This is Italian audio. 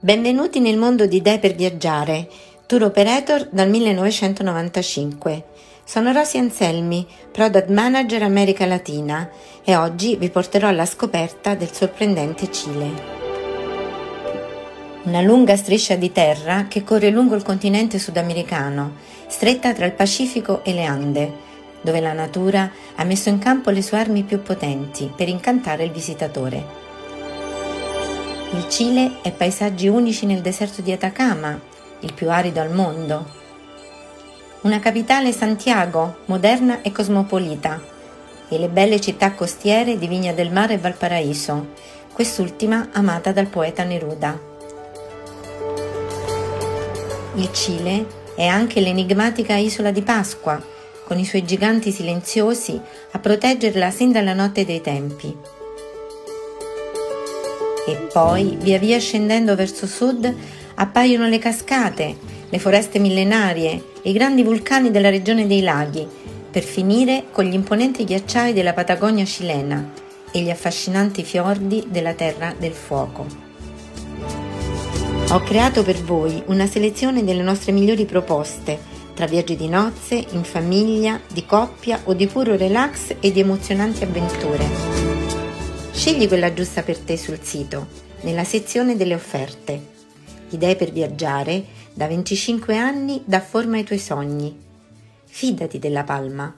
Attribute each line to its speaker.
Speaker 1: Benvenuti nel mondo di Idee per Viaggiare, tour operator dal 1995. Sono Rosy Anselmi, Product Manager America Latina e oggi vi porterò alla scoperta del sorprendente Cile. Una lunga striscia di terra che corre lungo il continente sudamericano, stretta tra il Pacifico e le Ande, dove la natura ha messo in campo le sue armi più potenti per incantare il visitatore. Il Cile è paesaggi unici nel deserto di Atacama, il più arido al mondo. Una capitale Santiago, moderna e cosmopolita, e le belle città costiere di Vigna del Mare e Valparaíso, quest'ultima amata dal poeta Neruda. Il Cile è anche l'enigmatica isola di Pasqua, con i suoi giganti silenziosi a proteggerla sin dalla notte dei tempi. E poi, via via scendendo verso sud, appaiono le cascate, le foreste millenarie i grandi vulcani della regione dei laghi, per finire con gli imponenti ghiacciai della Patagonia cilena e gli affascinanti fiordi della Terra del Fuoco. Ho creato per voi una selezione delle nostre migliori proposte, tra viaggi di nozze, in famiglia, di coppia o di puro relax e di emozionanti avventure. Scegli quella giusta per te sul sito, nella sezione delle offerte. Idee per viaggiare da 25 anni dà forma ai tuoi sogni. Fidati della Palma